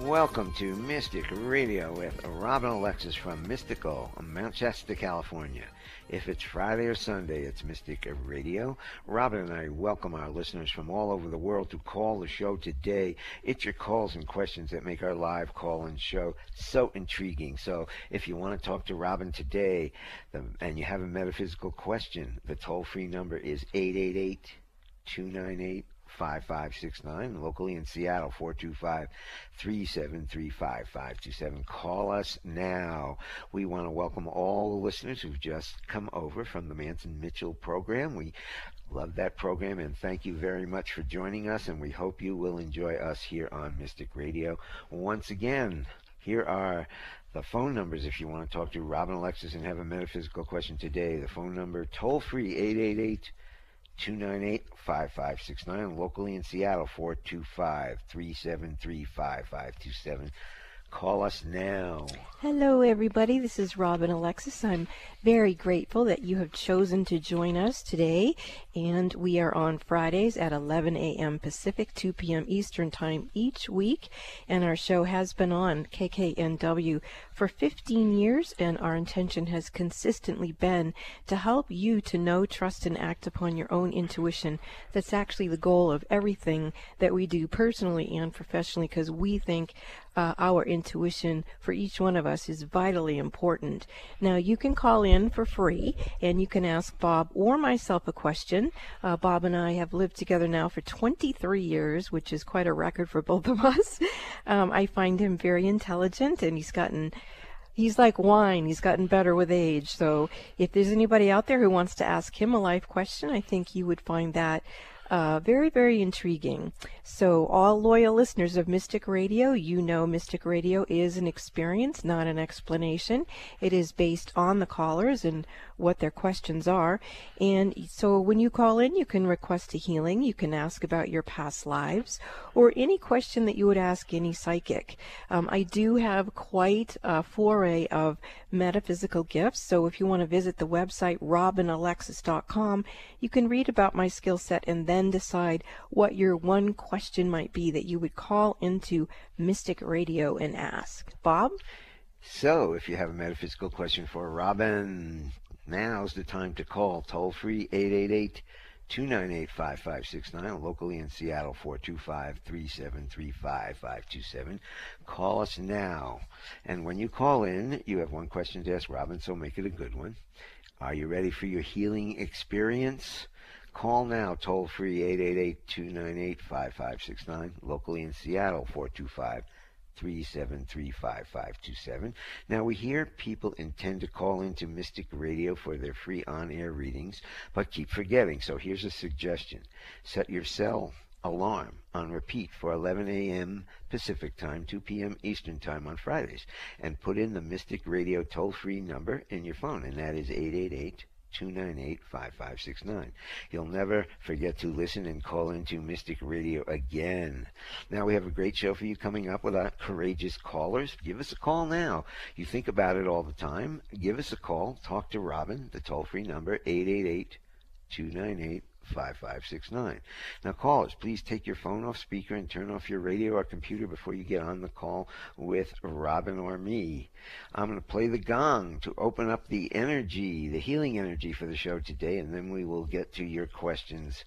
Welcome to Mystic Radio with Robin Alexis from Mystical, Shasta, California. If it's Friday or Sunday, it's Mystic Radio. Robin and I welcome our listeners from all over the world to call the show today. It's your calls and questions that make our live call-in show so intriguing. So if you want to talk to Robin today and you have a metaphysical question, the toll-free number is 888 298 5569. Locally in Seattle, 425 373 5527. Call us now. We want to welcome all the listeners who've just come over from the Manson Mitchell program. We love that program and thank you very much for joining us. And we hope you will enjoy us here on Mystic Radio. Once again, here are the phone numbers if you want to talk to Robin Alexis and have a metaphysical question today. The phone number toll free 888 298 5569. Locally in Seattle, 425 373 5527. Call us now. Hello, everybody. This is Robin Alexis. I'm very grateful that you have chosen to join us today. And we are on Fridays at 11 a.m. Pacific, 2 p.m. Eastern Time each week. And our show has been on KKNW for 15 years. And our intention has consistently been to help you to know, trust, and act upon your own intuition. That's actually the goal of everything that we do personally and professionally because we think uh, our intuition for each one of us is vitally important. Now, you can call in for free and you can ask Bob or myself a question. Uh, Bob and I have lived together now for 23 years, which is quite a record for both of us. Um, I find him very intelligent and he's gotten he's like wine. He's gotten better with age. So if there's anybody out there who wants to ask him a life question, I think you would find that uh, very, very intriguing. So, all loyal listeners of Mystic Radio, you know Mystic Radio is an experience, not an explanation. It is based on the callers and what their questions are. And so, when you call in, you can request a healing, you can ask about your past lives, or any question that you would ask any psychic. Um, I do have quite a foray of metaphysical gifts. So, if you want to visit the website robinalexis.com, you can read about my skill set and then then decide what your one question might be that you would call into Mystic Radio and ask. Bob? So, if you have a metaphysical question for Robin, now's the time to call toll free 888 298 5569, locally in Seattle 425 373 5527. Call us now. And when you call in, you have one question to ask Robin, so make it a good one. Are you ready for your healing experience? Call now, toll free 888 298 5569, locally in Seattle 425 373 5527. Now, we hear people intend to call into Mystic Radio for their free on air readings, but keep forgetting. So here's a suggestion set your cell alarm on repeat for 11 a.m. Pacific Time, 2 p.m. Eastern Time on Fridays, and put in the Mystic Radio toll free number in your phone, and that is 888 298 5569. You'll never forget to listen and call into Mystic Radio again. Now, we have a great show for you coming up with our courageous callers. Give us a call now. You think about it all the time. Give us a call. Talk to Robin, the toll free number 888 298 5569. Now, callers, please take your phone off speaker and turn off your radio or computer before you get on the call with Robin or me. I'm going to play the gong to open up the energy, the healing energy for the show today, and then we will get to your questions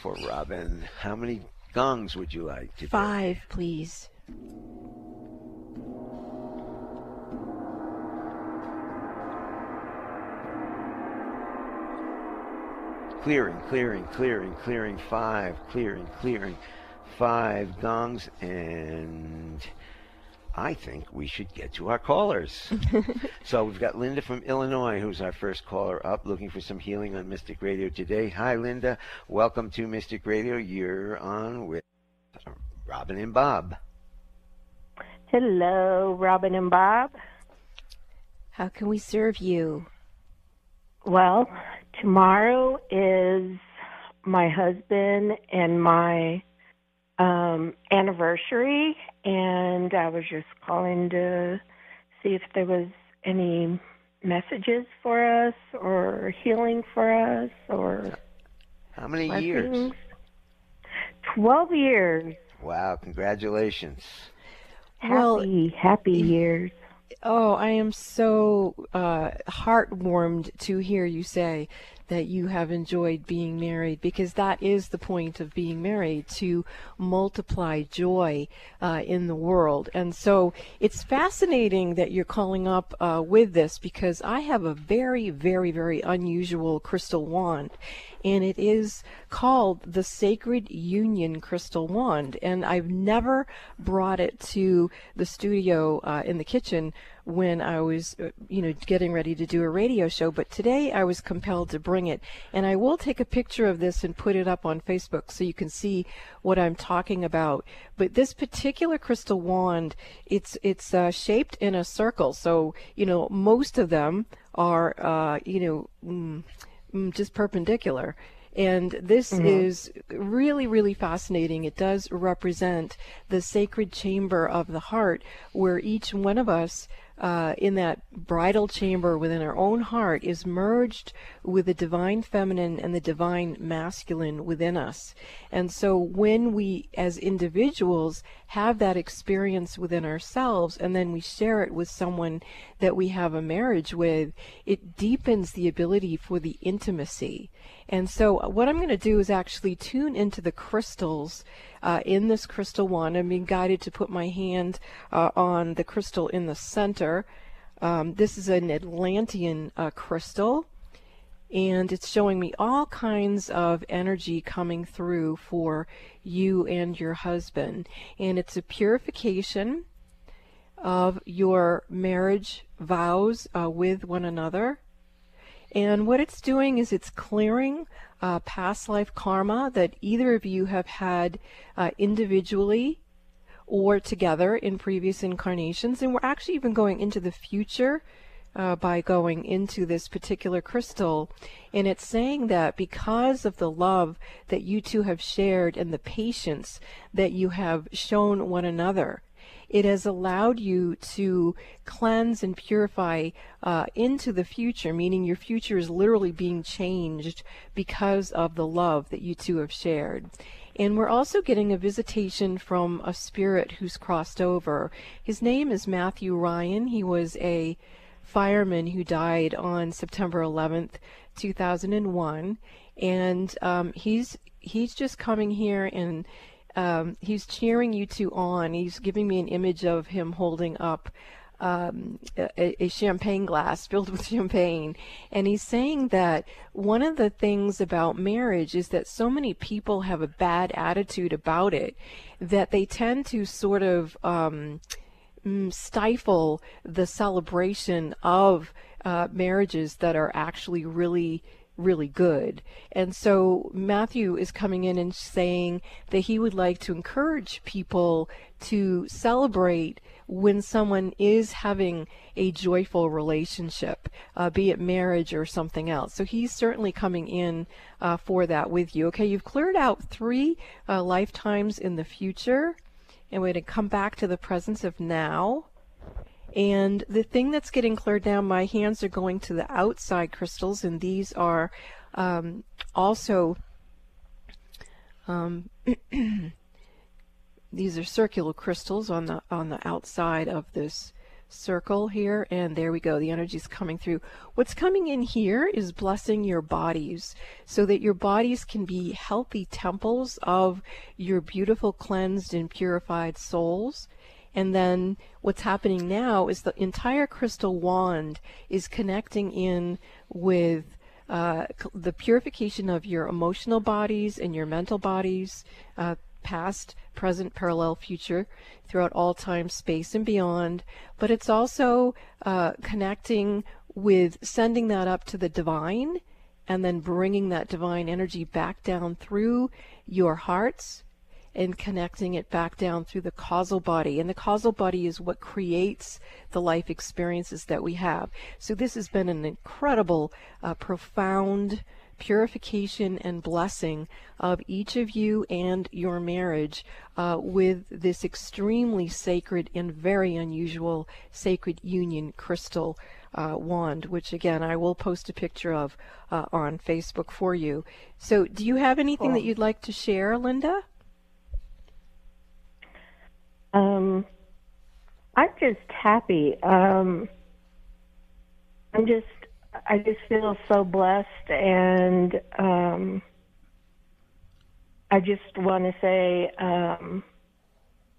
for Robin. How many gongs would you like today? Five, please. Clearing, clearing, clearing, clearing, five, clearing, clearing, five gongs, and I think we should get to our callers. so we've got Linda from Illinois, who's our first caller up, looking for some healing on Mystic Radio today. Hi, Linda. Welcome to Mystic Radio. You're on with Robin and Bob. Hello, Robin and Bob. How can we serve you? Well, tomorrow is my husband and my um, anniversary, and I was just calling to see if there was any messages for us or healing for us or. How many blessings. years? 12 years. Wow, congratulations. Happy, Well, happy years. Oh, I am so uh, heartwarmed to hear you say that you have enjoyed being married because that is the point of being married to multiply joy uh, in the world. And so it's fascinating that you're calling up uh, with this because I have a very, very, very unusual crystal wand and it is called the Sacred Union Crystal Wand. And I've never brought it to the studio uh, in the kitchen when I was, uh, you know, getting ready to do a radio show, but today I was compelled to bring it. And I will take a picture of this and put it up on Facebook so you can see what I'm talking about. But this particular crystal wand, it's it's uh, shaped in a circle. So you know, most of them are, uh, you know. Mm, Mm, just perpendicular. And this mm-hmm. is really, really fascinating. It does represent the sacred chamber of the heart, where each one of us uh, in that bridal chamber within our own heart is merged with the divine feminine and the divine masculine within us. And so when we, as individuals, have that experience within ourselves and then we share it with someone that we have a marriage with, it deepens the ability for the intimacy. And so what I'm going to do is actually tune into the crystals uh, in this crystal wand. I'm being guided to put my hand uh, on the crystal in the center. Um, this is an Atlantean uh, crystal, and it's showing me all kinds of energy coming through for you and your husband. And it's a purification of your marriage vows uh, with one another. And what it's doing is it's clearing uh, past life karma that either of you have had uh, individually or together in previous incarnations. And we're actually even going into the future uh, by going into this particular crystal. And it's saying that because of the love that you two have shared and the patience that you have shown one another, it has allowed you to cleanse and purify uh, into the future, meaning your future is literally being changed because of the love that you two have shared. And we're also getting a visitation from a spirit who's crossed over. His name is Matthew Ryan. He was a fireman who died on September 11th, 2001. And um, he's he's just coming here and um, he's cheering you two on. He's giving me an image of him holding up um, a, a, champagne glass filled with champagne. And he's saying that one of the things about marriage is that so many people have a bad attitude about it that they tend to sort of um, mm, stifle the celebration of uh, marriages that are actually really really good. And so Matthew is coming in and saying that he would like to encourage people to celebrate when someone is having a joyful relationship, uh, be it marriage or something else. So he's certainly coming in uh, for that with you. Okay, you've cleared out three uh, lifetimes in the future, and we're going to come back to the presence of now. And the thing that's getting cleared down, my hands are going to the outside crystals, and these are um, also um, these are circular crystals on the on the outside of this circle here and there we go. The energy is coming through. What's coming in here is blessing your bodies so that your bodies can be healthy temples of your beautiful cleansed and purified souls and then what's happening now is the entire crystal wand is connecting in with uh, the purification of your emotional bodies and your mental bodies, uh, past, present, parallel, future, throughout all time, space, and beyond. But it's also uh, connecting with sending that up to the divine and then bringing that divine energy back down through your hearts and connecting it back down through the causal body. And the causal body is what creates the life experiences that we have. So this has been an incredible, uh, profound purification and blessing of each of you and your marriage uh, with this extremely sacred and very unusual sacred union crystal uh, wand, which again I will post a picture of uh, on Facebook for you. So, do you have anything cool. that you'd like to share, Linda? Um, I'm just happy. Um, I'm just, I just feel so blessed, and um, I just want to say um,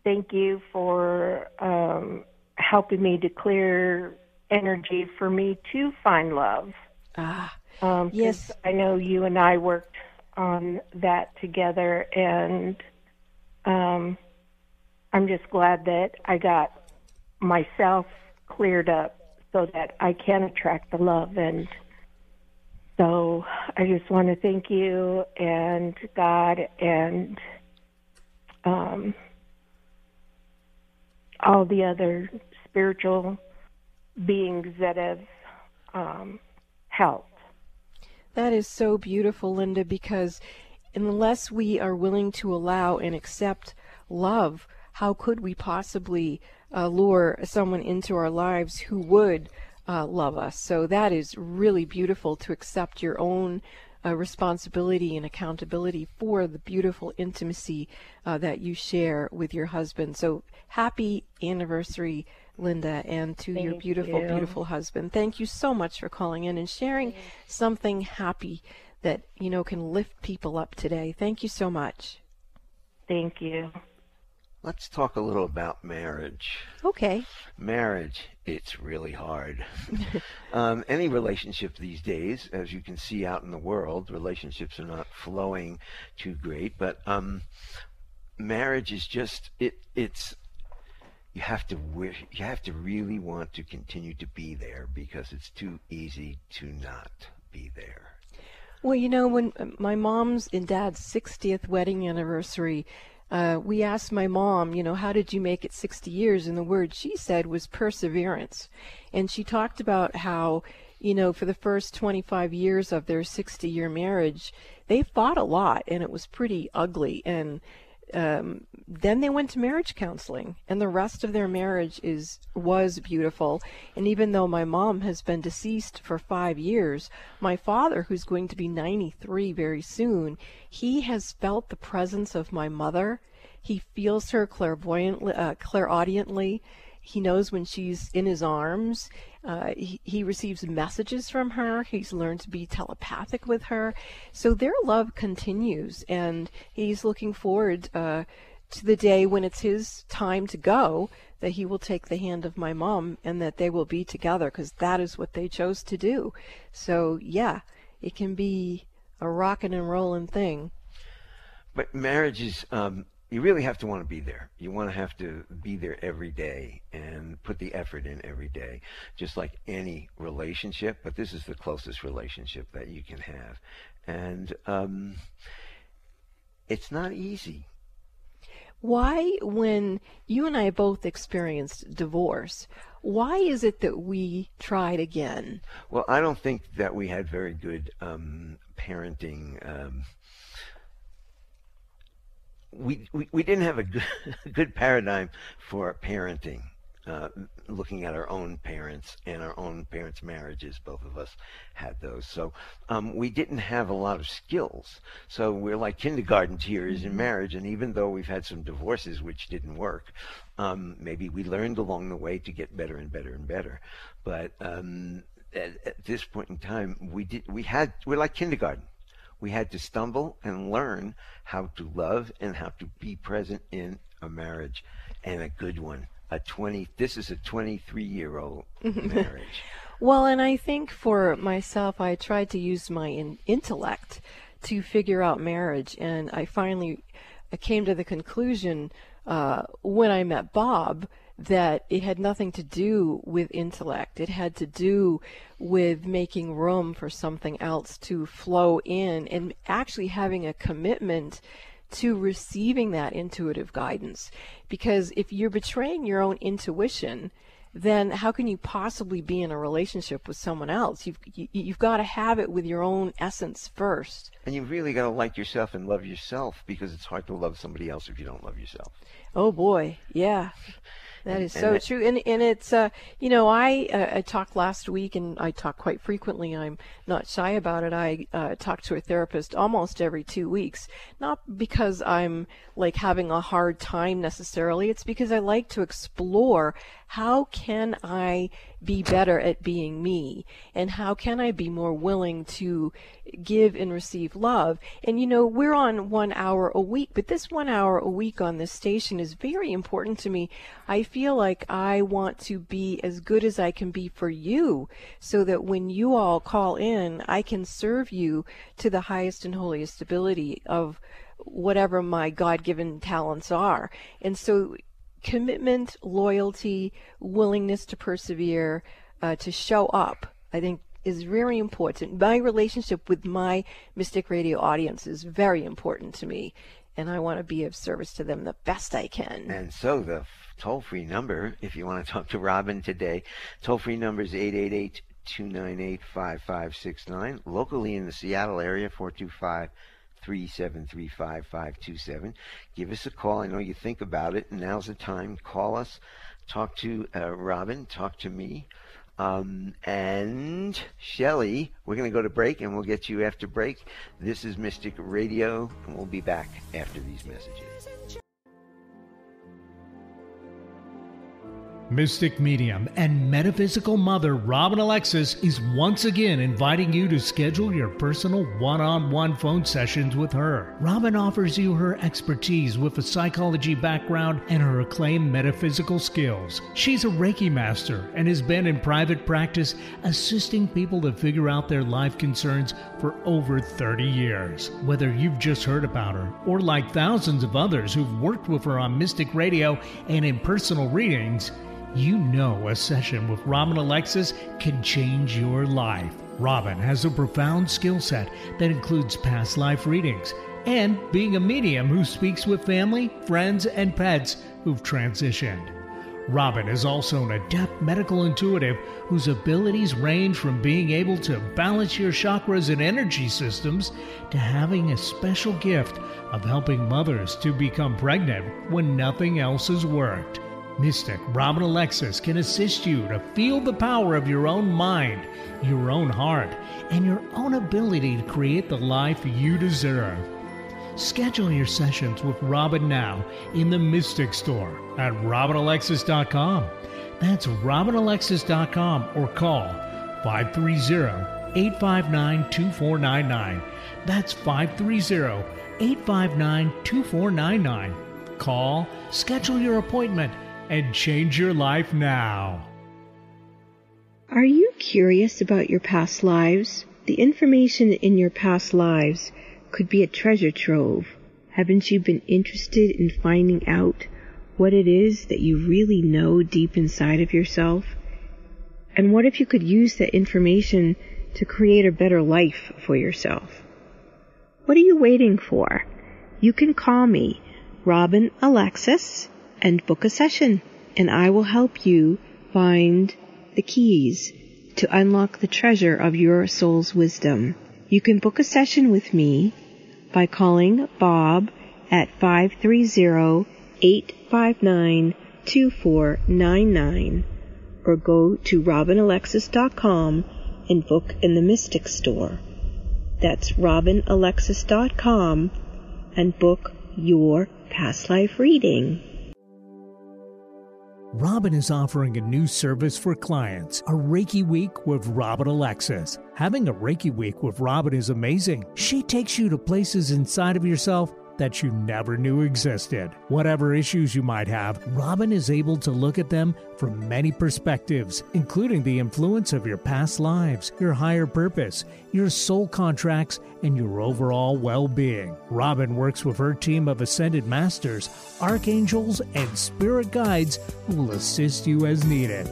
thank you for um, helping me to clear energy for me to find love. Ah, Um, Yes. I know you and I worked on that together, and um, I'm just glad that I got myself cleared up so that I can attract the love. And so I just want to thank you and God and um, all the other spiritual beings that have um, helped. that is so beautiful, Linda, because unless we are willing to allow and accept love, how could we possibly uh, lure someone into our lives who would uh, love us? So that is really beautiful to accept your own uh, responsibility and accountability for the beautiful intimacy uh, that you share with your husband. So happy anniversary, Linda, and to your beautiful, you. beautiful husband. Thank you so much for calling in and sharing something happy that you know can lift people up today. Thank you so much. Thank you. Let's talk a little about marriage. Okay. Marriage, it's really hard. um, any relationship these days, as you can see out in the world, relationships are not flowing too great. But um, marriage is just it. It's you have to wish. You have to really want to continue to be there because it's too easy to not be there. Well, you know, when uh, my mom's and dad's 60th wedding anniversary, uh, we asked my mom, you know, how did you make it 60 years? And the word she said was perseverance. And she talked about how, you know, for the first 25 years of their 60 year marriage, they fought a lot and it was pretty ugly. And um, then they went to marriage counseling, and the rest of their marriage is was beautiful. And even though my mom has been deceased for five years, my father, who's going to be 93 very soon, he has felt the presence of my mother. He feels her clairvoyantly, uh, clairaudiently. He knows when she's in his arms. Uh, he, he receives messages from her. He's learned to be telepathic with her. So their love continues, and he's looking forward uh, to the day when it's his time to go, that he will take the hand of my mom and that they will be together because that is what they chose to do. So, yeah, it can be a rockin' and rollin' thing. But marriage is, um, you really have to want to be there. You want to have to be there every day and put the effort in every day, just like any relationship. But this is the closest relationship that you can have. And um, it's not easy. Why, when you and I both experienced divorce, why is it that we tried again? Well, I don't think that we had very good um, parenting. Um, we, we we didn't have a good, good paradigm for parenting. Uh, looking at our own parents and our own parents' marriages, both of us had those. So um, we didn't have a lot of skills. So we're like kindergarten teachers in marriage. And even though we've had some divorces which didn't work, um, maybe we learned along the way to get better and better and better. But um, at, at this point in time, we did we had we're like kindergarten. We had to stumble and learn how to love and how to be present in a marriage and a good one. A 20 this is a 23 year old marriage. Well, and I think for myself, I tried to use my in- intellect to figure out marriage, and I finally I came to the conclusion uh, when I met Bob that it had nothing to do with intellect. It had to do with making room for something else to flow in and actually having a commitment to receiving that intuitive guidance. Because if you're betraying your own intuition, then how can you possibly be in a relationship with someone else? You've you, you've got to have it with your own essence first. And you really got to like yourself and love yourself because it's hard to love somebody else if you don't love yourself. Oh boy, yeah. That is And so that- true, and and it's uh, you know I uh, I talked last week, and I talk quite frequently. I'm not shy about it. I uh, talk to a therapist almost every two weeks, not because I'm like having a hard time necessarily. It's because I like to explore how can I be better at being me? And how can I be more willing to give and receive love? And you know, we're on one hour a week, but this one hour a week on this station is very important to me. I feel like I want to be as good as I can be for you so that when you all call in, I can serve you to the highest and holiest ability of whatever my God given talents are. And so commitment, loyalty, willingness to persevere, uh, to show up, I think is very important. My relationship with my Mystic Radio audience is very important to me, and I want to be of service to them the best I can. And so the toll free number, if you want to talk to Robin today, toll free number is 888 298 5569. Locally in the Seattle area, 425 3735527. Give us a call. I know you think about it. Now's the time. Call us. Talk to uh, Robin. Talk to me. Um, and Shelly, we're going to go to break and we'll get you after break. This is Mystic Radio, and we'll be back after these messages. Mystic medium and metaphysical mother Robin Alexis is once again inviting you to schedule your personal one on one phone sessions with her. Robin offers you her expertise with a psychology background and her acclaimed metaphysical skills. She's a Reiki master and has been in private practice assisting people to figure out their life concerns for over 30 years. Whether you've just heard about her or like thousands of others who've worked with her on Mystic Radio and in personal readings, you know a session with Robin Alexis can change your life. Robin has a profound skill set that includes past life readings and being a medium who speaks with family, friends, and pets who've transitioned. Robin is also an adept medical intuitive whose abilities range from being able to balance your chakras and energy systems to having a special gift of helping mothers to become pregnant when nothing else has worked. Mystic Robin Alexis can assist you to feel the power of your own mind, your own heart, and your own ability to create the life you deserve. Schedule your sessions with Robin now in the Mystic Store at robinalexis.com. That's robinalexis.com or call 530-859-2499. That's 530-859-2499. Call, schedule your appointment, and change your life now. Are you curious about your past lives? The information in your past lives could be a treasure trove. Haven't you been interested in finding out what it is that you really know deep inside of yourself? And what if you could use that information to create a better life for yourself? What are you waiting for? You can call me, Robin Alexis, and book a session, and I will help you find the keys to unlock the treasure of your soul's wisdom. You can book a session with me by calling Bob at 530-859-2499 or go to robinalexis.com and book in the Mystic Store. That's robinalexis.com and book your past life reading. Robin is offering a new service for clients, a Reiki Week with Robin Alexis. Having a Reiki Week with Robin is amazing. She takes you to places inside of yourself that you never knew existed. Whatever issues you might have, Robin is able to look at them from many perspectives, including the influence of your past lives, your higher purpose, your soul contracts, and your overall well being. Robin works with her team of ascended masters, archangels, and spirit guides who will assist you as needed.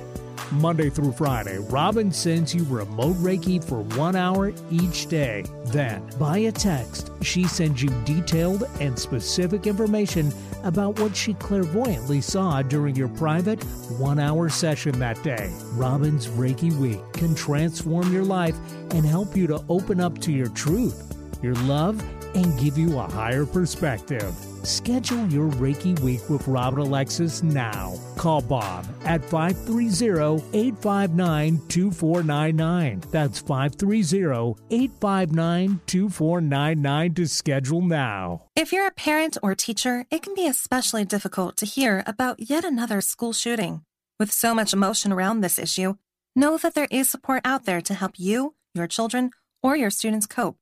Monday through Friday, Robin sends you remote Reiki for one hour each day. Then, via text, she sends you detailed and specific information about what she clairvoyantly saw during your private one hour session that day. Robin's Reiki Week can transform your life and help you to open up to your truth, your love, and give you a higher perspective. Schedule your Reiki week with Robin Alexis now. Call Bob at 530-859-2499. That's 530-859-2499 to schedule now. If you're a parent or teacher, it can be especially difficult to hear about yet another school shooting. With so much emotion around this issue, know that there is support out there to help you, your children, or your students cope.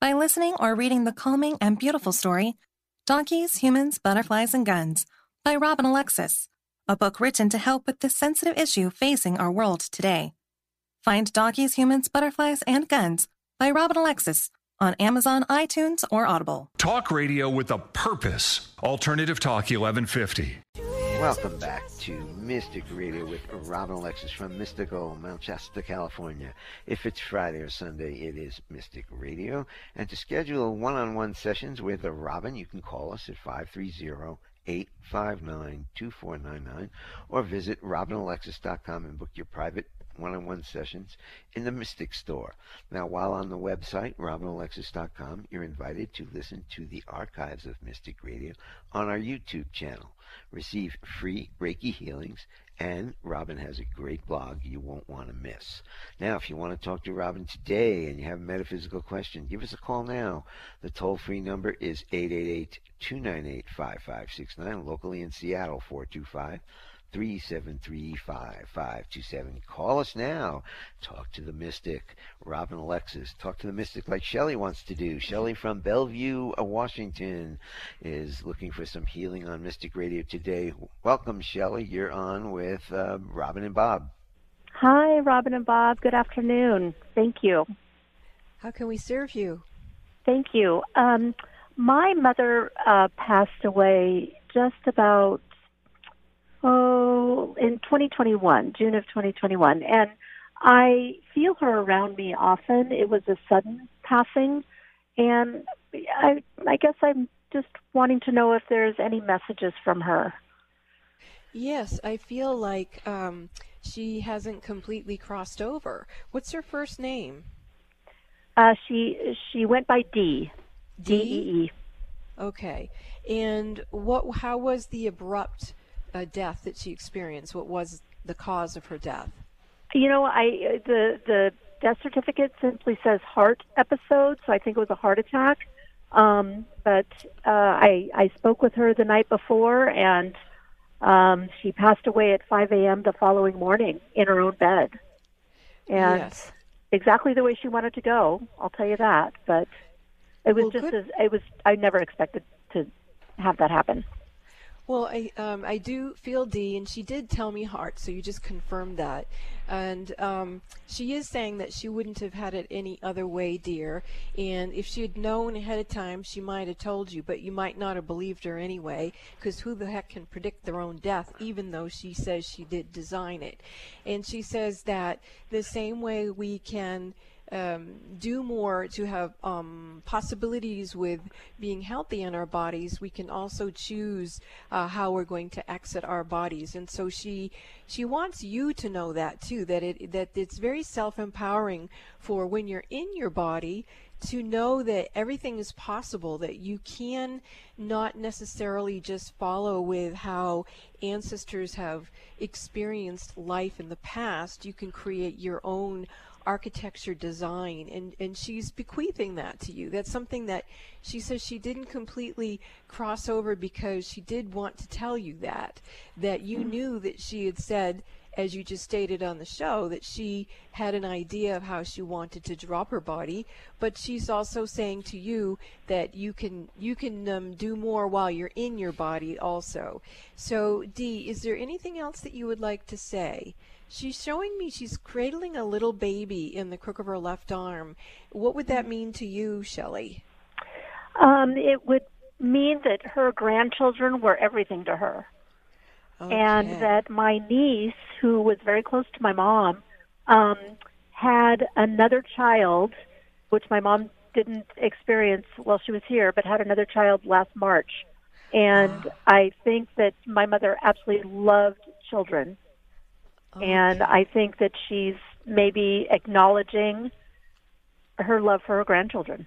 By listening or reading the calming and beautiful story, Donkeys, Humans, Butterflies, and Guns by Robin Alexis, a book written to help with the sensitive issue facing our world today. Find Donkeys, Humans, Butterflies, and Guns by Robin Alexis on Amazon, iTunes, or Audible. Talk radio with a purpose. Alternative Talk 1150. Welcome back to Mystic Radio with Robin Alexis from Mystical, Mount Shasta, California. If it's Friday or Sunday, it is Mystic Radio. And to schedule one-on-one sessions with Robin, you can call us at 530 859 2499 or visit robinalexis.com and book your private one-on-one sessions in the Mystic Store. Now, while on the website, robinalexis.com, you're invited to listen to the archives of Mystic Radio on our YouTube channel. Receive free Reiki healings, and Robin has a great blog you won't want to miss. Now, if you want to talk to Robin today and you have a metaphysical question, give us a call now. The toll-free number is 888-298-5569, locally in Seattle, 425 373-5527. Call us now. Talk to the mystic, Robin Alexis. Talk to the mystic like Shelley wants to do. Shelley from Bellevue, uh, Washington is looking for some healing on Mystic Radio today. Welcome, Shelley. You're on with uh, Robin and Bob. Hi, Robin and Bob. Good afternoon. Thank you. How can we serve you? Thank you. Um, my mother uh, passed away just about oh, in 2021, June of 2021. And I feel her around me often. It was a sudden passing. And I, I guess I'm just wanting to know if there's any messages from her. Yes, I feel like um, she hasn't completely crossed over. What's her first name? Uh, she she went by D. D E E. Okay. And what? How was the abrupt uh, death that she experienced? What was the cause of her death? You know, I the the death certificate simply says heart episode, so I think it was a heart attack. Um, but uh, I I spoke with her the night before, and um, she passed away at 5 a.m. the following morning in her own bed, and yes. exactly the way she wanted to go. I'll tell you that. But it was Well, just good. as it was. I never expected to have that happen. Well, I um, I do feel D, and she did tell me heart, so you just confirmed that. And um, she is saying that she wouldn't have had it any other way, dear. And if she had known ahead of time, she might have told you, but you might not have believed her anyway, because who the heck can predict their own death, even though she says she did design it. And she says that the same way we can um, do more to have um, possibilities with being healthy in our bodies, we can also choose uh, how we're going to exit our bodies. And so she she wants you to know that too. That it that it's very self empowering for when you're in your body to know that everything is possible, that you can not necessarily just follow with how ancestors have experienced life in the past. You can create your own architecture design and and she's bequeathing that to you. That's something that she says she didn't completely cross over because she did want to tell you that that you knew that she had said as you just stated on the show that she had an idea of how she wanted to drop her body. But she's also saying to you that you can you can um, do more while you're in your body also. So dee is there anything else that you would like to say She's showing me she's cradling a little baby in the crook of her left arm. What would that mean to you, Shelley? Um, it would mean that her grandchildren were everything to her. and that my niece, who was very close to my mom, um, had another child, which my mom didn't experience while she was here, but had another child last March. And I think that my mother absolutely loved children. And I think that she's maybe acknowledging her love for her grandchildren.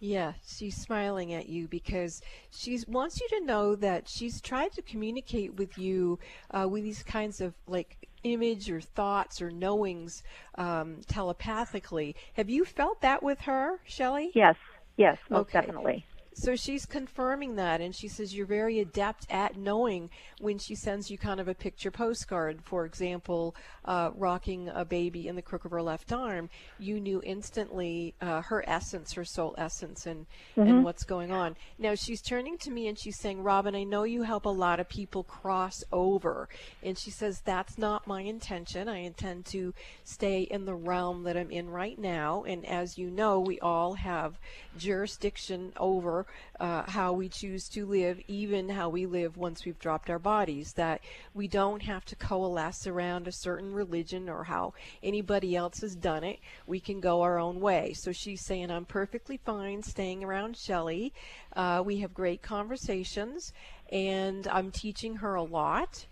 Yeah, she's smiling at you because she wants you to know that she's tried to communicate with you uh, with these kinds of like image or thoughts or knowings um, telepathically. Have you felt that with her, Shelley? Yes, yes, most Okay. definitely. So she's confirming that, and she says you're very adept at knowing when she sends you kind of a picture postcard. For example, uh, rocking a baby in the crook of her left arm, you knew instantly uh, her essence, her soul essence, and Mm-hmm. and what's going on. Now she's turning to me and she's saying, "Robin, I know you help a lot of people cross over," and she says that's not my intention. I intend to stay in the realm that I'm in right now, and as you know, we all have jurisdiction over uh, how we choose to live, even how we live once we've dropped our bodies. That we don't have to coalesce around a certain religion or how anybody else has done it. We can go our own way. So she's saying, I'm perfectly fine staying around Shelley. Uh, we have great conversations, and I'm teaching her a lot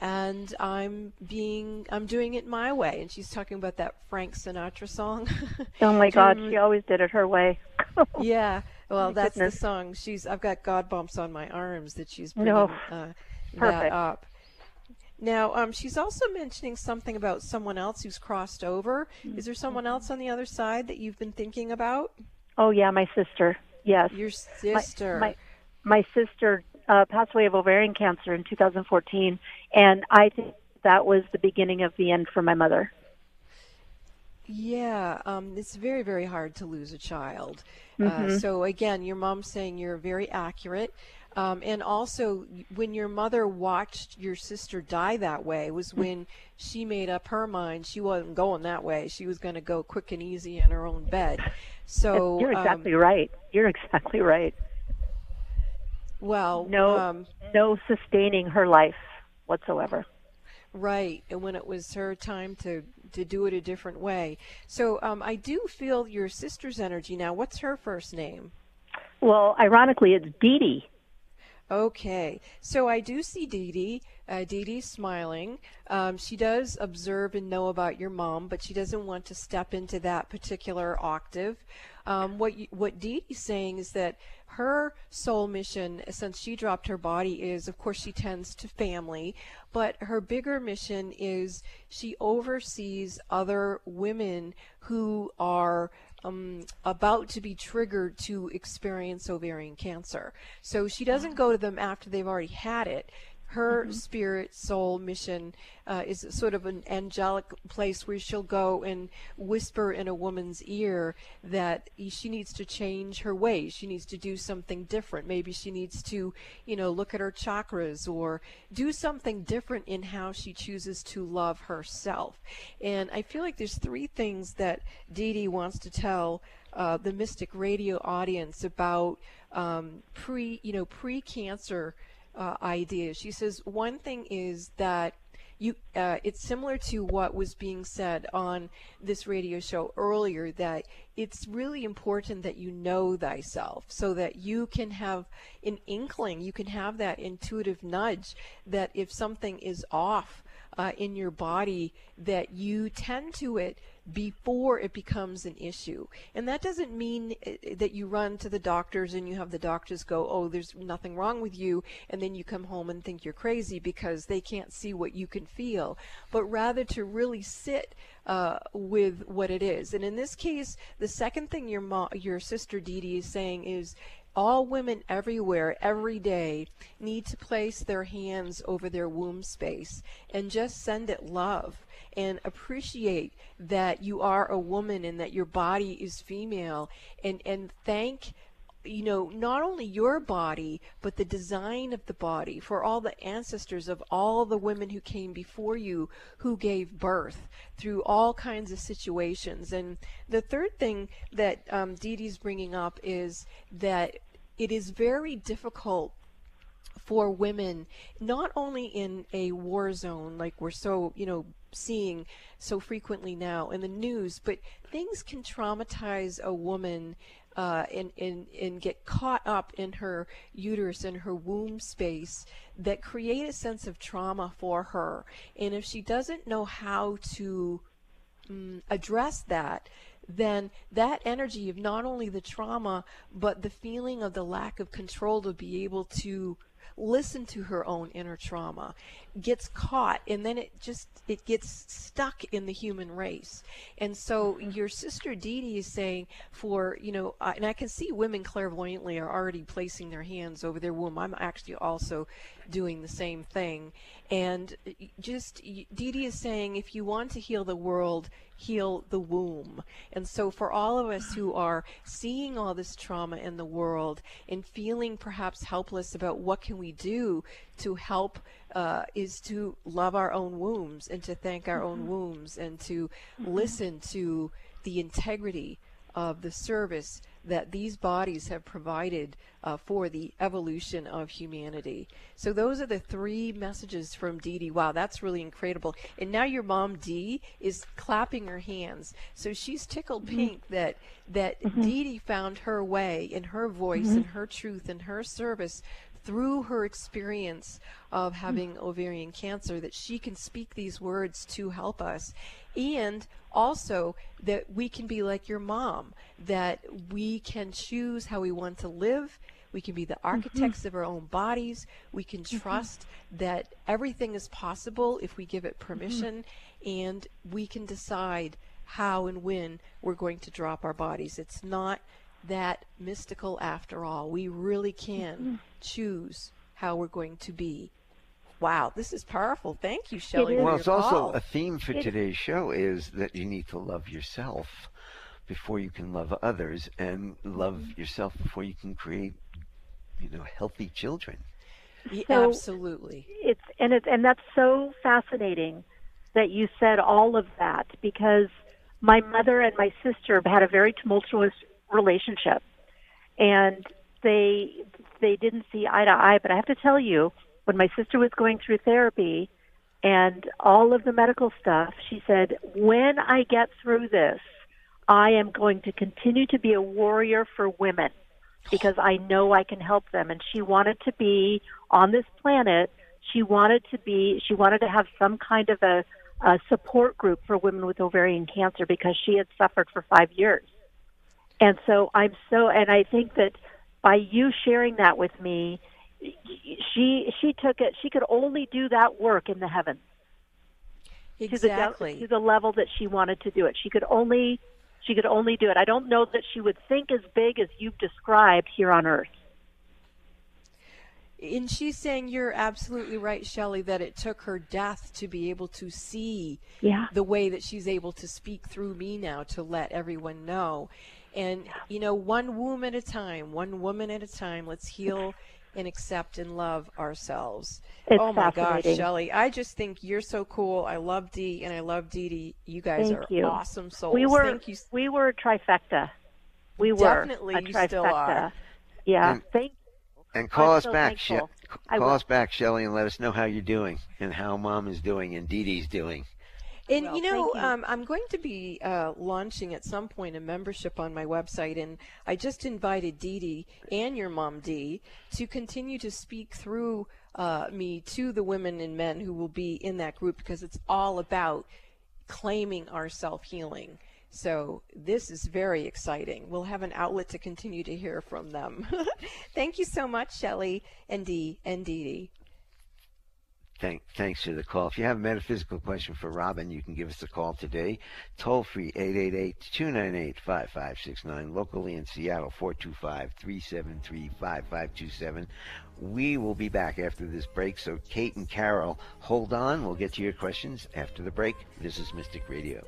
and I'm being I'm doing it my way. And she's talking about that Frank Sinatra song. Oh my God, she always did it her way. yeah. Well, My that's goodness. the song. She's I've got God bumps on my arms that she's bringing No. uh, that up. Now, um, she's also mentioning something about someone else who's crossed over. Is there someone else on the other side that you've been thinking about? Oh yeah, my sister. Yes. Your My- sister. My, my, sister uh, passed away of ovarian cancer in 2014, and I think that was the beginning of the end for my mother. Yeah, um, it's very, very hard to lose a child. Mm-hmm. Uh, so again, your mom's saying you're very accurate. Um, and also, when your mother watched your sister die that way, was when she made up her mind she wasn't going that way. She was going to go quick and easy in her own bed. So, You're um, exactly right. You're exactly right. well, No, um, no sustaining her life whatsoever. Right, and when it was her time to to do it a different way. So um, I do feel your sister's energy now. What's her first name? Well, ironically, it's Dee Dee. Okay, so I do see Dee Dee. Uh, Dee Dee's smiling. Um, she does observe and know about your mom, but she doesn't want to step into that particular octave. Um, what you, what Dee Dee's saying is that her soul mission, since she dropped her body, is of course she tends to family, but her bigger mission is she oversees other women who are um, about to be triggered to experience ovarian cancer. So she doesn't go to them after they've already had it. Her spirit, soul mission uh, is sort of an angelic place where she'll go and whisper in a woman's ear that she needs to change her ways. She needs to do something different. Maybe she needs to, you know, look at her chakras or do something different in how she chooses to love herself. And I feel like there's three things that Dee Dee wants to tell uh, the Mystic Radio audience about um, pre, you know, pre-cancer uh, ideas. She says one thing is that you, uh, it's similar to what was being said on this radio show earlier that it's really important that you know thyself so that you can have an inkling, you can have that intuitive nudge that if something is off uh, in your body, that you tend to it before it becomes an issue. And that doesn't mean uh, that you run to the doctors and you have the doctors go, oh, there's nothing wrong with you, and then you come home and think you're crazy because they can't see what you can feel, but rather to really sit uh, with what it is. And in this case, the second thing your your sister Dee Dee is saying is all women everywhere, every day, need to place their hands over their womb space and just send it love and appreciate that you are a woman and that your body is female and, and thank you know, not only your body, but the design of the body for all the ancestors of all the women who came before you who gave birth through all kinds of situations. And the third thing that um, Dee Dee's bringing up is that it is very difficult for women, not only in a war zone like we're so, you know, seeing so frequently now in the news, but things can traumatize a woman uh, and, and, and get caught up in her uterus and her womb space that create a sense of trauma for her. And if she doesn't know how to um, address that, then that energy of not only the trauma, but the feeling of the lack of control to be able to listen to her own inner trauma gets caught and then it just it gets stuck in the human race. And so your sister Dee Dee is saying for you know uh, and I can see women clairvoyantly are already placing their hands over their womb. I'm actually also doing the same thing and uh, just Dee Dee is saying if you want to heal the world heal the womb. And so, for all of us who are seeing all this trauma in the world and feeling perhaps helpless about what can we do to help, uh, is to love our own wombs and to thank our own mm-hmm. wombs and to mm-hmm. listen to the integrity of the service that these bodies have provided uh, for the evolution of humanity. So those are the three messages from Dee Dee. Wow, that's really incredible. And now your mom Dee is clapping her hands. So she's tickled mm-hmm. pink that that mm-hmm. Dee Dee found her way in her voice mm-hmm. and her truth and her service through her experience of having mm. ovarian cancer that she can speak these words to help us and also that we can be like your mom, that we can choose how we want to live. We can be the mm-hmm. architects mm-hmm. of our own bodies. We can mm-hmm. trust mm-hmm. that everything is possible if we give it mm-hmm. permission, mm-hmm. and we can decide how and when we're going to drop our bodies. It's not that mystical after all. We really can choose how we're going to be Wow, this is powerful. Thank you, Shelley. Well, it's also a theme for it today's show is that you need to love yourself before you can love others, and love mm-hmm. yourself before you can create, you know, healthy children. Yeah, so absolutely. It's and it's and that's so fascinating that you said all of that because my mother and my sister had a very tumultuous relationship, and they they didn't see eye to eye. But I have to tell you when my sister was going through therapy and all of the medical stuff, she said, when I get through this, I am going to continue to be a warrior for women because I know I can help them. And she wanted to be on this planet. She wanted to be, she wanted to have some kind of a, a support group for women with ovarian cancer because she had suffered for five years. And so I'm so, and I think that by you sharing that with me, she she took it. She could only do that work in the heavens. Exactly. To the, to the level that she wanted to do it. She could only she could only do it. I don't know that she would think as big as you've described here on Earth. And she's saying you're absolutely right, Shelley, that it took her death to be able to see yeah. the way that she's able to speak through me now to let everyone know. And, you know, one womb at a time, one woman at a time, let's heal and accept and love ourselves. It's oh my gosh, Shelley, I just think you're so cool. I love Dee and I love Dee Dee. You guys Thank are you. awesome souls. We were Thank you. we were a trifecta. We were Definitely were you trifecta. still are. Yeah. And, Thank and call I'm us so back, she- call us back, Shelley, and let us know how you're doing and how Mom is doing and Dee Dee's doing. And Well, you know, you. Um, I'm going to be uh, launching at some point a membership on my website, and I just invited Dee Dee and your mom Dee to continue to speak through uh, me to the women and men who will be in that group because it's all about claiming our self healing. So this is very exciting. We'll have an outlet to continue to hear from them. Thank you so much, Shelley and Dee and Dee Dee. Thank, thanks for the call. If you have a metaphysical question for Robin, you can give us a call today. Toll free 888-298-5569. Locally in Seattle 425-373-5527. We will be back after this break. So Kate and Carol, hold on. We'll get to your questions after the break. This is Mystic Radio.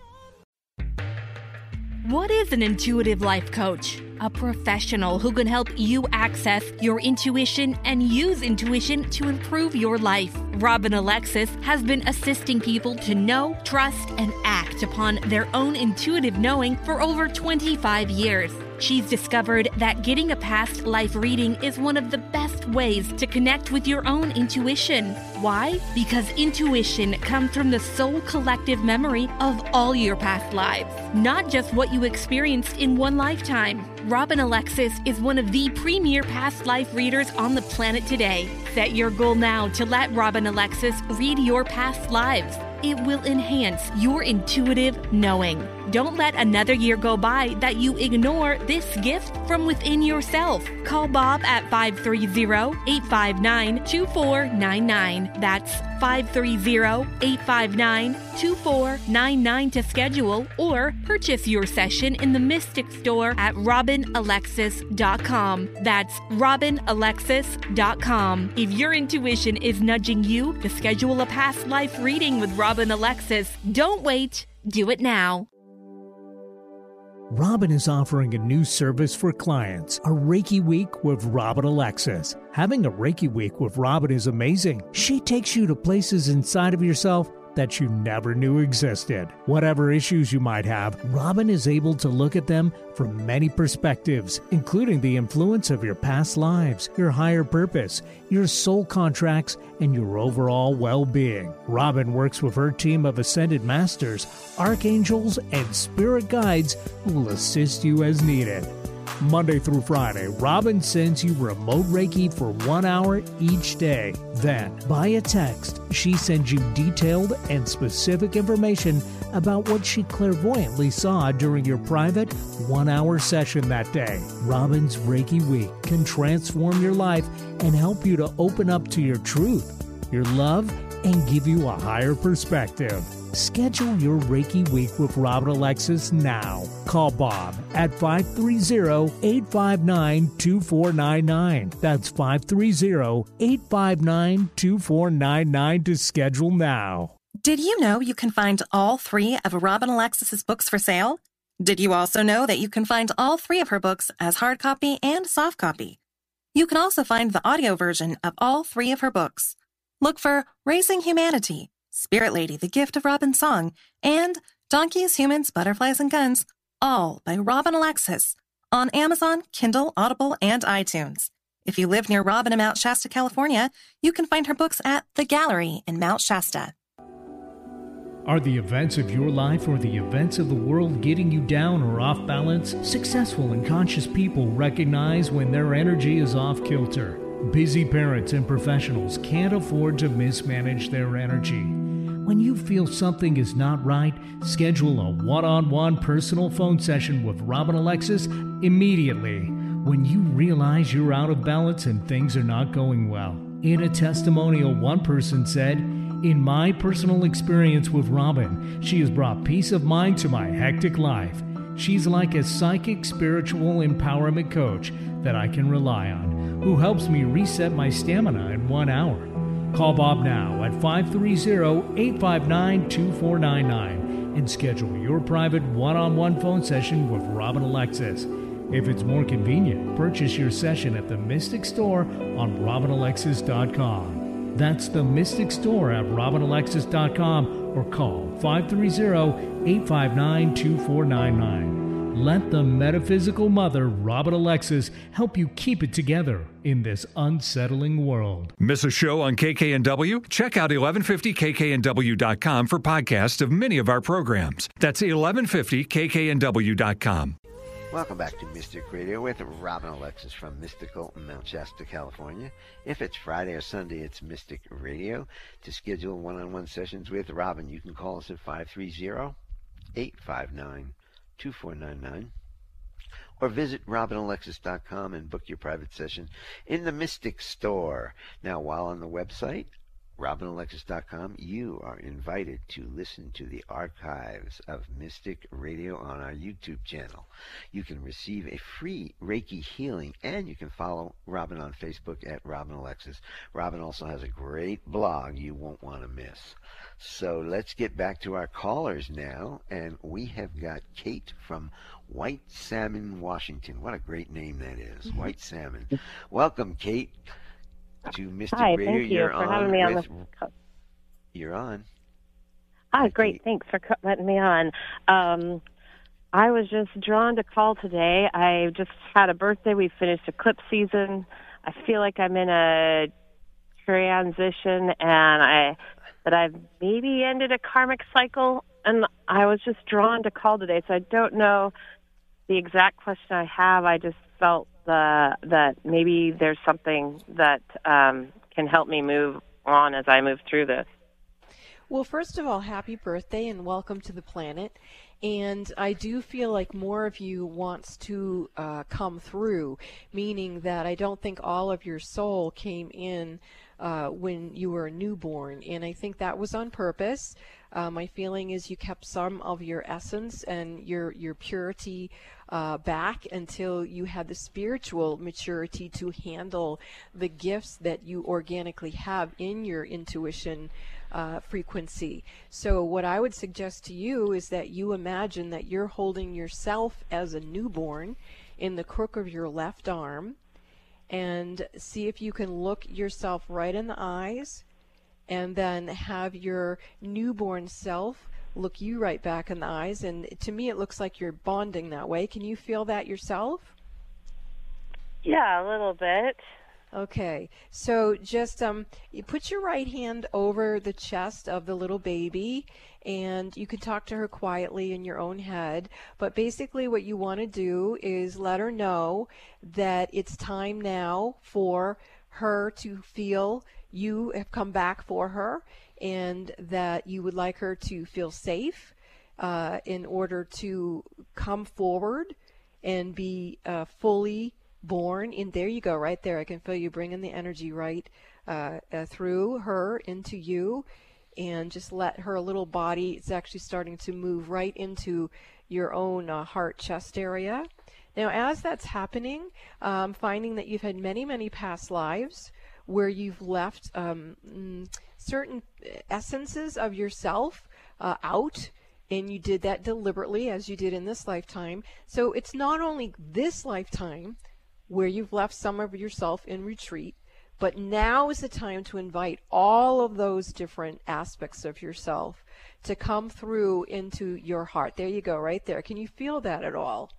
What is an intuitive life coach? A professional who can help you access your intuition and use intuition to improve your life. Robin Alexis has been assisting people to know, trust, and act upon their own intuitive knowing for over 25 years. She's discovered that getting a past life reading is one of the best ways to connect with your own intuition. Why? Because intuition comes from the soul collective memory of all your past lives, not just what you experienced in one lifetime. Robin Alexis is one of the premier past life readers on the planet today. Set your goal now to let Robin Alexis read your past lives. It will enhance your intuitive knowing. Don't let another year go by that you ignore this gift from within yourself. Call Bob at 530-859-2499. That's 530-859-2499 to schedule or purchase your session in the Mystic Store at robinalexis.com. That's robinalexis.com. If your intuition is nudging you to schedule a past life reading with Robin Alexis, don't wait. Do it now. Robin is offering a new service for clients, a Reiki Week with Robin Alexis. Having a Reiki Week with Robin is amazing. She takes you to places inside of yourself that you never knew existed. Whatever issues you might have, Robin is able to look at them from many perspectives, including the influence of your past lives, your higher purpose, your soul contracts, and your overall well being. Robin works with her team of ascended masters, archangels, and spirit guides who will assist you as needed. Monday through Friday, Robin sends you remote Reiki for one hour each day. Then, by a text, she sends you detailed and specific information about what she clairvoyantly saw during your private one hour session that day. Robin's Reiki Week can transform your life and help you to open up to your truth, your love, and give you a higher perspective. Schedule your Reiki Week with Robin Alexis now. Call Bob at 530-859-2499. That's 530-859-2499 to schedule now. Did you know you can find all three of Robin Alexis's books for sale? Did you also know that you can find all three of her books as hard copy and soft copy? You can also find the audio version of all three of her books. Look for Raising Humanity, Spirit Lady, The Gift of Robin Song, and Donkeys, Humans, Butterflies, and Guns, all by Robin Alexis, on Amazon, Kindle, Audible, and iTunes. If you live near Robin in Mount Shasta, California, you can find her books at The Gallery in Mount Shasta. Are the events of your life or the events of the world getting you down or off balance? Successful and conscious people recognize when their energy is off kilter. Busy parents and professionals can't afford to mismanage their energy. When you feel something is not right, schedule a one on one personal phone session with Robin Alexis immediately when you realize you're out of balance and things are not going well. In a testimonial, one person said, In my personal experience with Robin, she has brought peace of mind to my hectic life. She's like a psychic spiritual empowerment coach that I can rely on, who helps me reset my stamina in one hour. Call Bob now at 530-859-2499 and schedule your private one-on-one phone session with Robin Alexis. If it's more convenient, purchase your session at the Mystic Store on robinalexis.com. That's the Mystic Store at robinalexis.com or call 530-859-2499. Let the metaphysical mother, Robin Alexis, help you keep it together in this unsettling world. Miss a show on KKNW? Check out 1150kknw.com for podcasts of many of our programs. That's 1150kknw.com. Welcome back to Mystic Radio with Robin Alexis from Mystical Mount Shasta, California. If it's Friday or Sunday, it's Mystic Radio. To schedule one on one sessions with Robin, you can call us at 530 859 2499 or visit robinalexis.com and book your private session in the Mystic Store. Now, while on the website, robinalexis.com, you are invited to listen to the archives of Mystic Radio on our YouTube channel. You can receive a free Reiki healing and you can follow Robin on Facebook at Robin Alexis. Robin also has a great blog you won't want to miss. So let's get back to our callers now. And we have got Kate from White Salmon, Washington. What a great name that is. White Salmon. Welcome, Kate, to Mystic Hi, Radio. thank you You're for on having me on with, the. You're on. Ah, great. Thanks for letting me on. Um, I was just drawn to call today. I just had a birthday. We finished eclipse season. I feel like I'm in a transition and I that I've maybe ended a karmic cycle and I was just drawn to call today so I don't know the exact question I have I just felt the that maybe there's something that um, can help me move on as I move through this. Well, first of all, happy birthday and welcome to the planet. And I do feel like more of you wants to uh, come through, meaning that I don't think all of your soul came in uh, when you were a newborn. And I think that was on purpose. Uh, my feeling is you kept some of your essence and your, your purity uh, back until you have the spiritual maturity to handle the gifts that you organically have in your intuition uh, frequency. So, what I would suggest to you is that you imagine that you're holding yourself as a newborn in the crook of your left arm and see if you can look yourself right in the eyes and then have your newborn self look you right back in the eyes. And to me, it looks like you're bonding that way. Can you feel that yourself? Yeah, a little bit. Okay, so just um, you put your right hand over the chest of the little baby, and you can talk to her quietly in your own head. But basically, what you want to do is let her know that it's time now for her to feel you have come back for her, and that you would like her to feel safe uh, in order to come forward and be uh, fully born. And there you go right there. I can feel you bringing the energy right uh, uh, through her into you. And just let her little body it's actually starting to move right into your own uh, heart chest area. Now as that's happening um, finding that you've had many many past lives where you've left um, mm, certain essences of yourself uh, out and you did that deliberately as you did in this lifetime so it's not only this lifetime where you've left some of yourself in retreat. But now is the time to invite all of those different aspects of yourself to come through into your heart. There you go, right there. Can you feel that at all?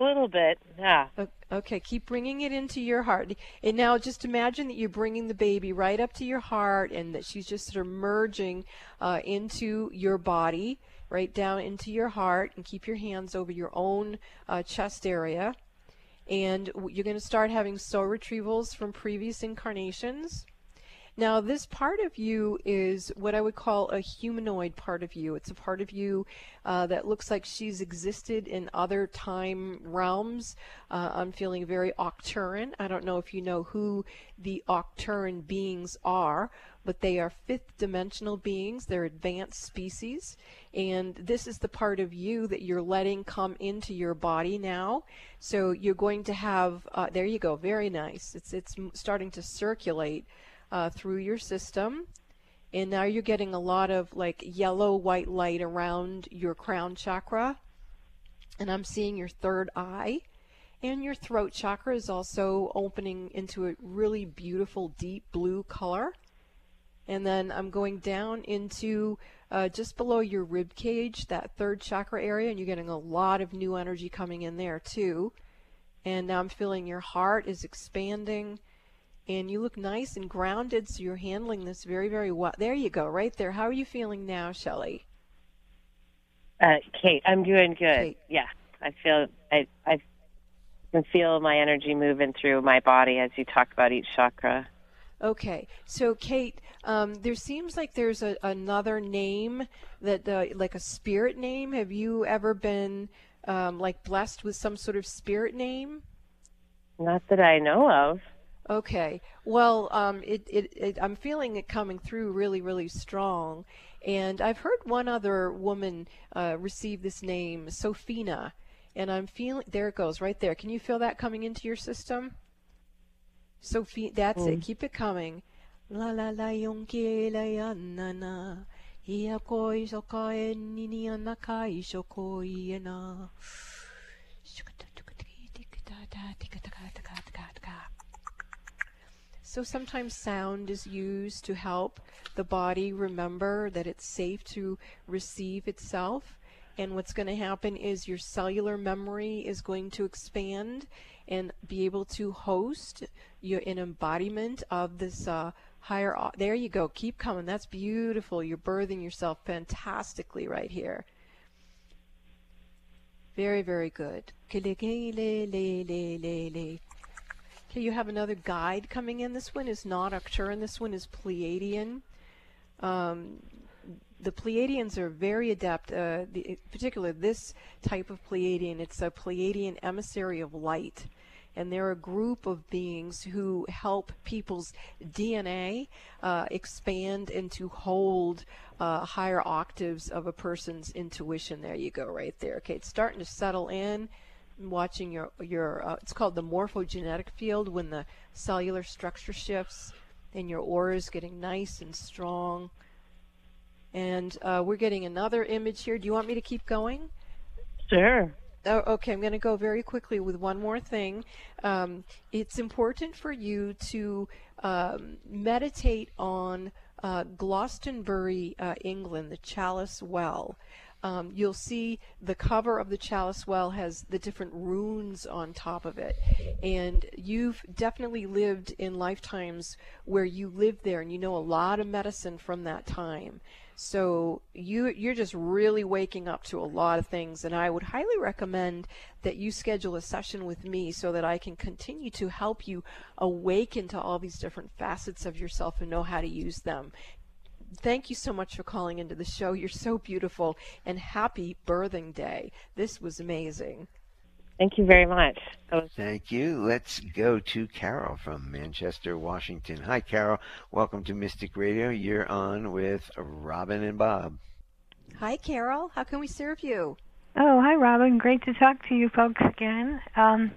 Little bit, yeah. Okay, keep bringing it into your heart. And now just imagine that you're bringing the baby right up to your heart and that she's just sort of merging uh, into your body, right down into your heart. And keep your hands over your own uh, chest area and you're going to start having soul retrievals from previous incarnations. Now, this part of you is what I would call a humanoid part of you. It's a part of you uh, that looks like she's existed in other time realms. Uh, I'm feeling very Arcturian. I don't know if you know who the Arcturian beings are, but they are fifth dimensional beings. They're advanced species. And this is the part of you that you're letting come into your body now. So you're going to have, uh, there you go, very nice. It's, it's starting to circulate uh, through your system. And now you're getting a lot of like yellow white light around your crown chakra. And I'm seeing your third eye. And your throat chakra is also opening into a really beautiful deep blue color. And then I'm going down into uh, just below your rib cage, that third chakra area, and you're getting a lot of new energy coming in there too. And now I'm feeling your heart is expanding and you look nice and grounded, so you're handling this very, very well. There you go, right there. How are you feeling now, Shelley? Uh, Kate, I'm doing good. Kate. Yeah, I feel I I can feel my energy moving through my body as you talk about each chakra. Okay, so Kate, um, there seems like there's a, another name that, uh, like a spirit name. Have you ever been um, like blessed with some sort of spirit name? Not that I know of. Okay. Well, um, it, it, it, I'm feeling it coming through really, really strong. And I've heard one other woman uh, receive this name, Sophina. And I'm feeling, there it goes, right there. Can you feel that coming into your system? Sophie, that's mm. it. Keep it coming. La la la yonke la ya na na. Ia koi soka e nini anakai shokoi na. So sometimes sound is used to help the body remember that it's safe to receive itself. and what's going to happen is your cellular memory is going to expand and be able to host your an embodiment of this uh, higher. There you go. Keep coming. That's beautiful. You're birthing yourself fantastically right here. Very, very good. Okay, you have another guide coming in. This one is not Arcturian. This one is Pleiadian. Um, the Pleiadians are very adept, uh, the, particular this type of Pleiadian. It's a Pleiadian emissary of light and they're a group of beings who help people's DNA uh, expand and to hold uh, higher octaves of a person's intuition. There you go, right there. Okay, it's starting to settle in. Watching your your uh, it's called the morphogenetic field when the cellular structure shifts and your aura is getting nice and strong. And uh, we're getting another image here. Do you want me to keep going? Sure. Oh, okay, I'm going to go very quickly with one more thing. Um, it's important for you to um, meditate on uh, Glastonbury, uh, England, the Chalice Well. Um, you'll see the cover of the chalice well has the different runes on top of it. And you've definitely lived in lifetimes where you lived there and you know a lot of medicine from that time. So you you're just really waking up to a lot of things and I would highly recommend that you schedule a session with me so that I can continue to help you awaken to all these different facets of yourself and know how to use them. Thank you so much for calling into the show. You're so beautiful and happy birthing day. This was amazing. Thank you very much. Was- Thank you. Let's go to Carol from Manchester, Washington. Hi, Carol. Welcome to Mystic Radio. You're on with Robin and Bob. Hi, Carol. How can we serve you? Oh, hi, Robin. Great to talk to you folks again. Um,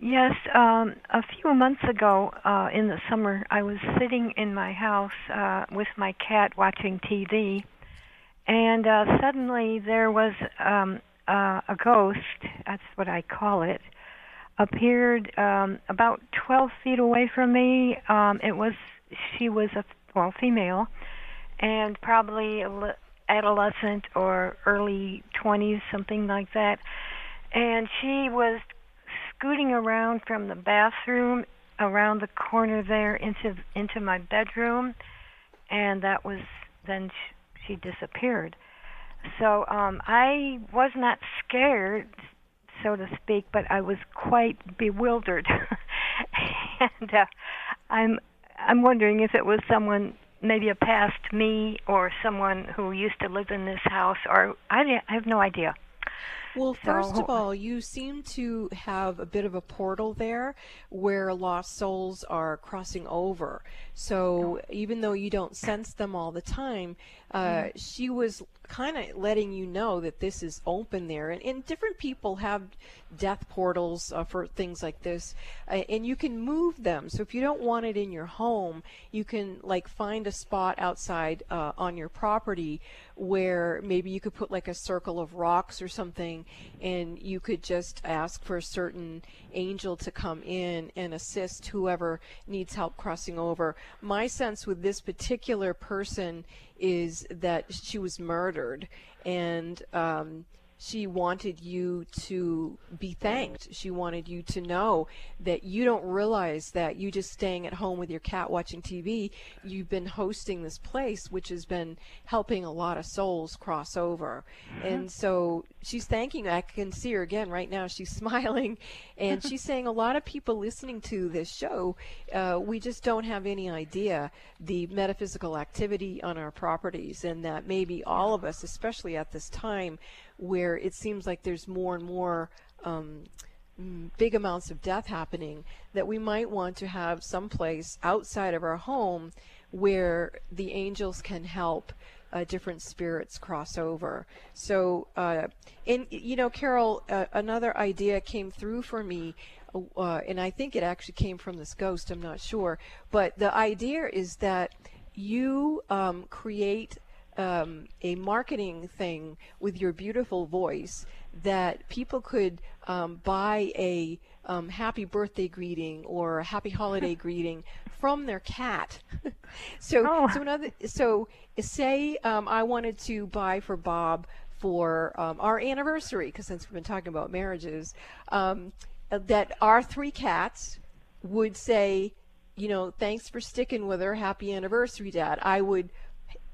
yes, um, a few months ago uh, in the summer, I was sitting in my house uh, with my cat watching TV, and uh, suddenly there was um, uh, a ghost, that's what I call it, appeared um, about 12 feet away from me. Um, it was, she was a, well, female, and probably adolescent or early 20s, something like that. And she was scooting around from the bathroom around the corner there into into my bedroom, and that was then she, she disappeared. So um, I was not scared, so to speak, but I was quite bewildered, and uh, I'm I'm wondering if it was someone maybe a past me or someone who used to live in this house, or I, I have no idea. Well, first so, of all, you seem to have a bit of a portal there where lost souls are crossing over. So even though you don't sense them all the time, uh, mm. she was kind of letting you know that this is open there. And, and different people have death portals uh, for things like this, uh, and you can move them. So if you don't want it in your home, you can like find a spot outside uh, on your property where maybe you could put like a circle of rocks or something, and you could just ask for a certain angel to come in and assist whoever needs help crossing over. My sense with this particular person is that she was murdered. And um, she wanted you to be thanked. She wanted you to know that you don't realize that you just staying at home with your cat watching TV, you've been hosting this place which has been helping a lot of souls cross over. Mm-hmm. And so she's thanking you. I can see her again right now. She's smiling and she's saying a lot of people listening to this show, uh, we just don't have any idea the metaphysical activity on our properties and that maybe all of us, especially at this time, where it seems like there's more and more um, big amounts of death happening, that we might want to have some place outside of our home where the angels can help uh, different spirits cross over. So, uh, and you know, Carol, uh, another idea came through for me, uh, and I think it actually came from this ghost. I'm not sure, but the idea is that you um, create um, a marketing thing with your beautiful voice that people could um, buy a um, happy birthday greeting or a happy holiday greeting from their cat. so, oh. so another, so say um, I wanted to buy for Bob for um, our anniversary, because since we've been talking about marriages, um, that our three cats would say, you know, thanks for sticking with her. Happy anniversary, Dad. I would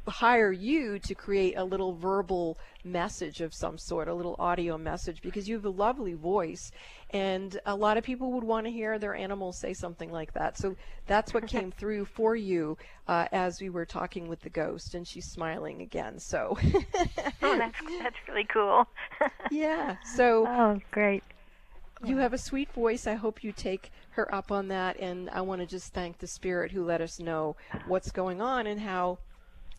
hire you to create a little verbal message of some sort, a little audio message, because you have a lovely voice. And a lot of people would want to hear their animals say something like that. So that's what came through for you uh, as we were talking with the ghost. And she's smiling again. So. oh, that's, that's really cool. yeah. So. Oh, great. You have a sweet voice. I hope you take her up on that. And I want to just thank the spirit who let us know what's going on and how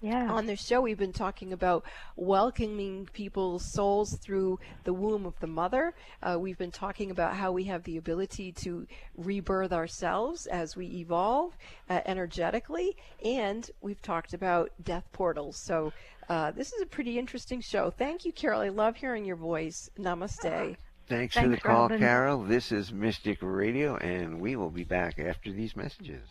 yeah. On this show, we've been talking about welcoming people's souls through the womb of the mother. Uh, we've been talking about how we have the ability to rebirth ourselves as we evolve uh, energetically, and we've talked about death portals. So uh, this is a pretty interesting show. Thank you, Carol. I love hearing your voice. Namaste. Thanks, Thanks for the call, Robin. Carol. This is Mystic Radio, and we will be back after these messages.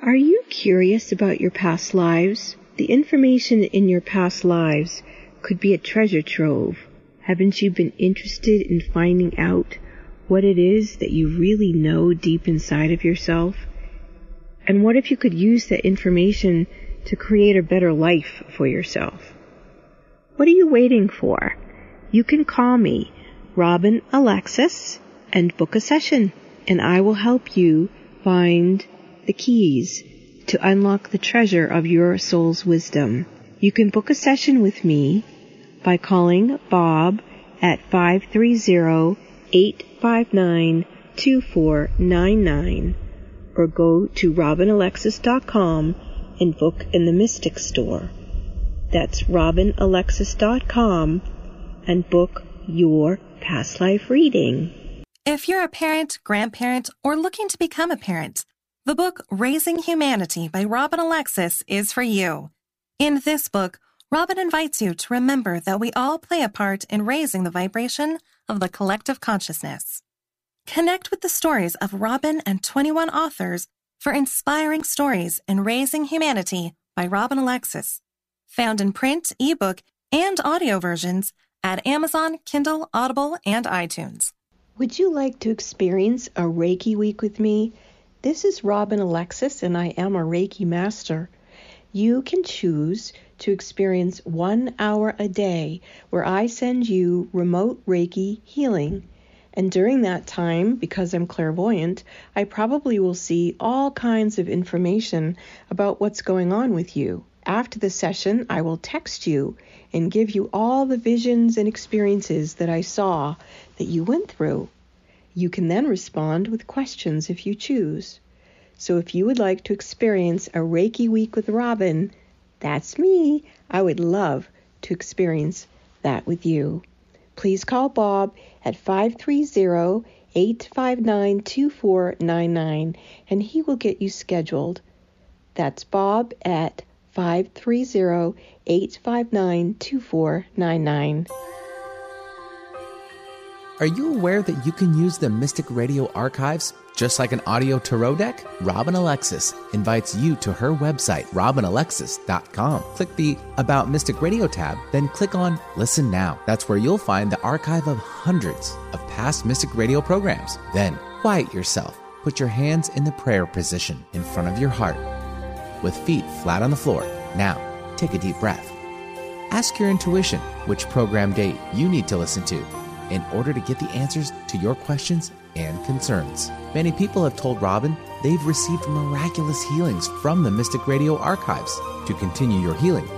Are you curious about your past lives? The information in your past lives could be a treasure trove. Haven't you been interested in finding out what it is that you really know deep inside of yourself? And what if you could use that information to create a better life for yourself? What are you waiting for? You can call me, Robin Alexis, and book a session, and I will help you find the keys to unlock the treasure of your soul's wisdom. You can book a session with me by calling Bob at 530-859-2499 or go to robinalexis.com and book in the Mystic Store. That's robinalexis.com and book your past life reading. If you're a parent, grandparent, or looking to become a parent, the book Raising Humanity by Robin Alexis is for you. In this book, Robin invites you to remember that we all play a part in raising the vibration of the collective consciousness. Connect with the stories of Robin and 21 authors for inspiring stories in Raising Humanity by Robin Alexis. Found in print, ebook, and audio versions at Amazon, Kindle, Audible, and iTunes. Would you like to experience a Reiki week with me? This is Robin Alexis, and I am a Reiki master. You can choose to experience one hour a day where I send you remote Reiki healing. And during that time, because I'm clairvoyant, I probably will see all kinds of information about what's going on with you. After the session, I will text you and give you all the visions and experiences that I saw that you went through. You can then respond with questions if you choose. So if you would like to experience a Reiki week with Robin, that's me. I would love to experience that with you. Please call Bob at 530 859 2499 and he will get you scheduled. That's Bob at 530 859 2499. Are you aware that you can use the Mystic Radio archives just like an audio tarot deck? Robin Alexis invites you to her website, robinalexis.com. Click the About Mystic Radio tab, then click on Listen Now. That's where you'll find the archive of hundreds of past Mystic Radio programs. Then quiet yourself. Put your hands in the prayer position in front of your heart with feet flat on the floor. Now, take a deep breath. Ask your intuition which program date you need to listen to in order to get the answers to your questions and concerns. Many people have told Robin they've received miraculous healings from the Mystic Radio archives. To continue your healing,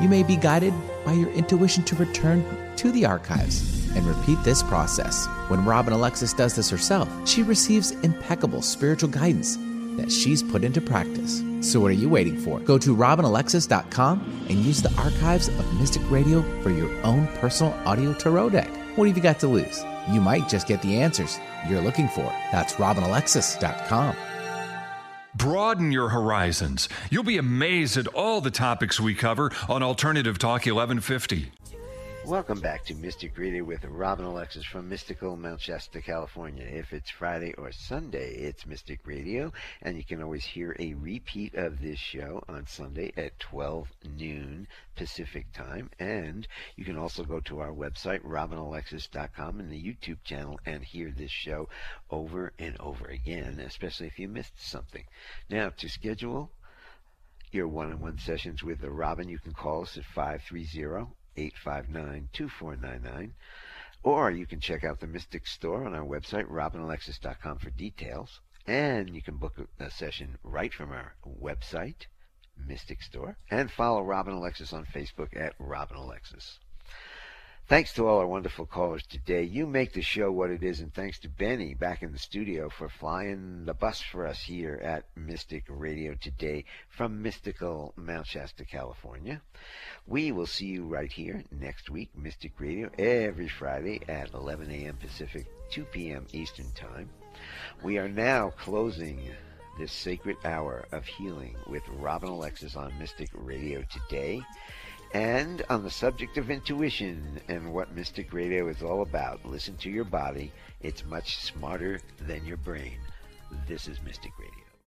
you may be guided by your intuition to return to the archives and repeat this process. When Robin Alexis does this herself, she receives impeccable spiritual guidance that she's put into practice. So what are you waiting for? Go to robinalexis.com and use the archives of Mystic Radio for your own personal audio tarot deck. What have you got to lose? You might just get the answers you're looking for. That's robinalexis.com. Broaden your horizons. You'll be amazed at all the topics we cover on Alternative Talk 1150. Welcome back to Mystic Radio with Robin Alexis from Mystical Mount Shasta, California. If it's Friday or Sunday, it's Mystic Radio, and you can always hear a repeat of this show on Sunday at 12 noon Pacific time. And you can also go to our website, robinalexis.com, and the YouTube channel and hear this show over and over again, especially if you missed something. Now, to schedule your one-on-one sessions with Robin, you can call us at 530 859 2499. Or you can check out the Mystic Store on our website, robinalexis.com, for details. And you can book a session right from our website, Mystic Store. And follow Robin Alexis on Facebook at Robin Alexis. Thanks to all our wonderful callers today. You make the show what it is, and thanks to Benny back in the studio for flying the bus for us here at Mystic Radio today from mystical Mount Shasta, California. We will see you right here next week, Mystic Radio, every Friday at 11 a.m. Pacific, 2 p.m. Eastern Time. We are now closing this sacred hour of healing with Robin Alexis on Mystic Radio today. And on the subject of intuition and what Mystic Radio is all about, listen to your body. It's much smarter than your brain. This is Mystic Radio.